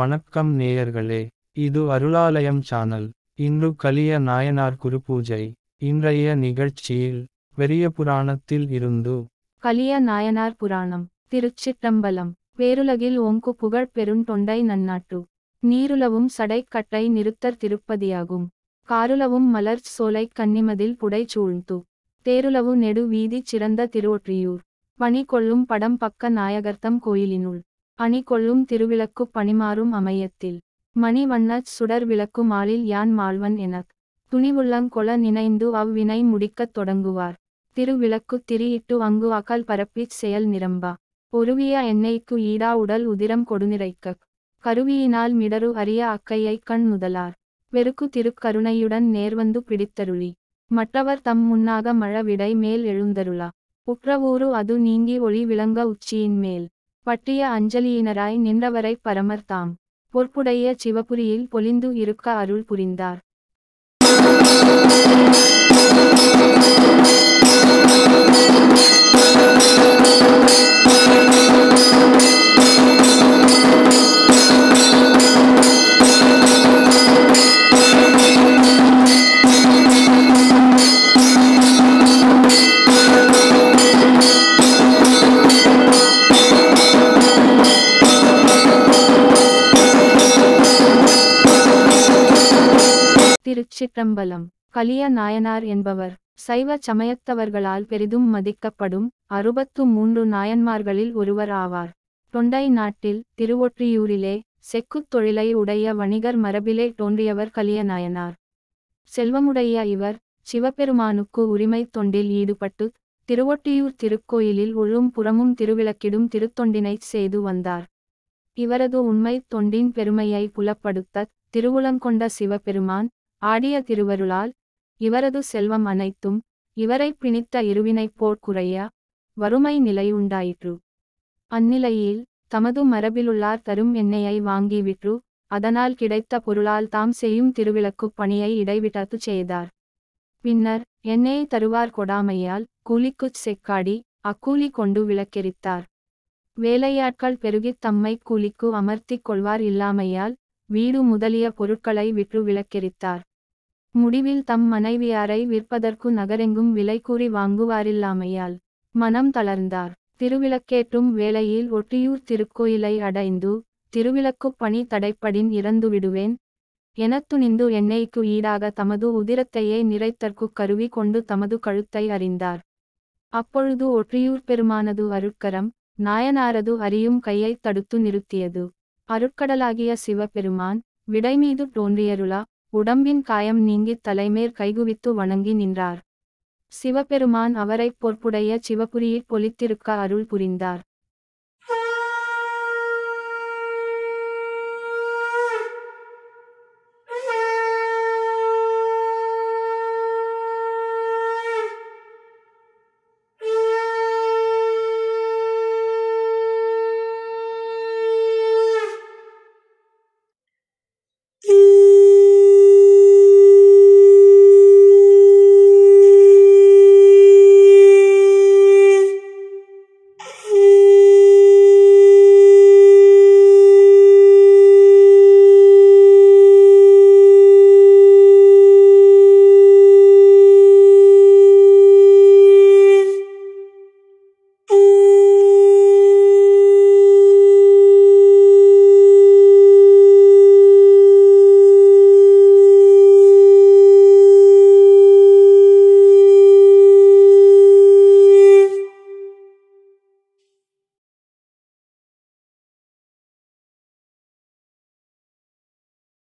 வணக்கம் நேயர்களே இது அருளாலயம் சானல் இன்று கலிய நாயனார் குருபூஜை. இன்றைய நிகழ்ச்சியில் பெரிய புராணத்தில் இருந்து கலிய நாயனார் புராணம் திருச்சிற்றம்பலம் பேருலகில் ஓங்கு புகழ் பெரும் தொண்டை நன்னாட்டு. நீருலவும் சடைக்கட்டை நிறுத்தர் திருப்பதியாகும். காருலவும் மலர் சோலை கன்னிமதில் புடை சூழ்ந்து. தேருளவு நெடு வீதி சிறந்த திருவொற்றியூர். பணி கொள்ளும் படம் பக்க நாயகர்த்தம் கோயிலினுள். அணி கொள்ளும் திருவிளக்கு பணிமாறும் அமையத்தில். மணி வண்ணச் சுடர் விளக்கு மாலில் யான் மாழ்வன் எனக். துணிவுள்ளங்கொல நினைந்து அவ்வினை முடிக்கத் தொடங்குவார். திருவிளக்கு திரியிட்டு அங்கு அகல் பரப்பிச் செயல் நிரம்பா. ஒருவிய எண்ணெய்க்கு ஈடா உடல் உதிரம் கொடுநிறைக்கக் கருவியினால் மிடரு அரிய அக்கையைக் கண் முதலார். வெறுக்கு திருக்கருணையுடன் நேர்வந்து பிடித்தருளி. மற்றவர் தம் முன்னாக மழ விடை மேல் எழுந்தருளா. உற்றவூறு அது நீங்கி ஒளி விளங்க உச்சியின் மேல். பட்டிய அஞ்சலியினராய் நின்றவரை பரமர் தாம். பொற்புடைய சிவபுரியில் பொலிந்து இருக்க அருள் புரிந்தார். திருச்சிற்றம்பலம். கலிய நாயனார் என்பவர். சைவ சமயத்தவர்களால் பெரிதும் மதிக்கப்படும் அறுபத்து மூன்று நாயன்மார்களில் ஒருவர் ஆவார். தொண்டை நாட்டில் திருவொற்றியூரிலே செக்குத் தொழிலை உடைய வணிகர் மரபிலே தோன்றியவர் கலிய நாயனார். செல்வமுடைய இவர் சிவபெருமானுக்கு உரிமை தொண்டில் ஈடுபட்டு திருவொட்டியூர் திருக்கோயிலில் உள்ளும் புறமும் திருவிளக்கிடும் திருத்தொண்டினைச் செய்து வந்தார். இவரது உண்மை தொண்டின் பெருமையை புலப்படுத்த திருவுளங்கொண்ட சிவபெருமான் ஆடிய திருவருளால் இவரது செல்வம் அனைத்தும் இவரை பிணித்த இருவினைப் போர்க்குறைய வறுமை நிலை உண்டாயிற்று. அந்நிலையில் தமது மரபிலுள்ளார் தரும் எண்ணெயை வாங்கி விற்று அதனால் கிடைத்த பொருளால் தாம் செய்யும் திருவிளக்குப் பணியை இடைவிட்டத்து செய்தார். பின்னர் எண்ணெயை தருவார் கொடாமையால் கூலிக்குச் செக்காடி அக்கூலி கொண்டு விளக்கெரித்தார். வேலையாட்கள் பெருகித் தம்மை கூலிக்கு அமர்த்திக் கொள்வார் இல்லாமையால் வீடு முதலிய பொருட்களை விற்று விளக்கெரித்தார். முடிவில் தம் மனைவியாரை விற்பதற்கு நகரெங்கும் விலை கூறி வாங்குவாரில்லாமையால் மனம் தளர்ந்தார். திருவிளக்கேற்றும் வேளையில் ஒட்டியூர் திருக்கோயிலை அடைந்து திருவிளக்குப் பணி தடைப்படின் இறந்து விடுவேன். எனத் துணிந்து எண்ணெய்க்கு ஈடாக தமது உதிரத்தையே நிறைத்தற்கு கருவி கொண்டு தமது கழுத்தை அறிந்தார். அப்பொழுது ஒற்றியூர் பெருமானது அருட்கரம் நாயனாரது அறியும் கையைத் தடுத்து நிறுத்தியது. அருட்கடலாகிய சிவபெருமான் விடைமீது தோன்றியருளா? உடம்பின் காயம் நீங்கித் தலைமேற் கைகுவித்து வணங்கி நின்றார். சிவபெருமான் அவரைப் பொற்புடைய சிவபுரியிற் பொலித்திருக்க அருள் புரிந்தார்.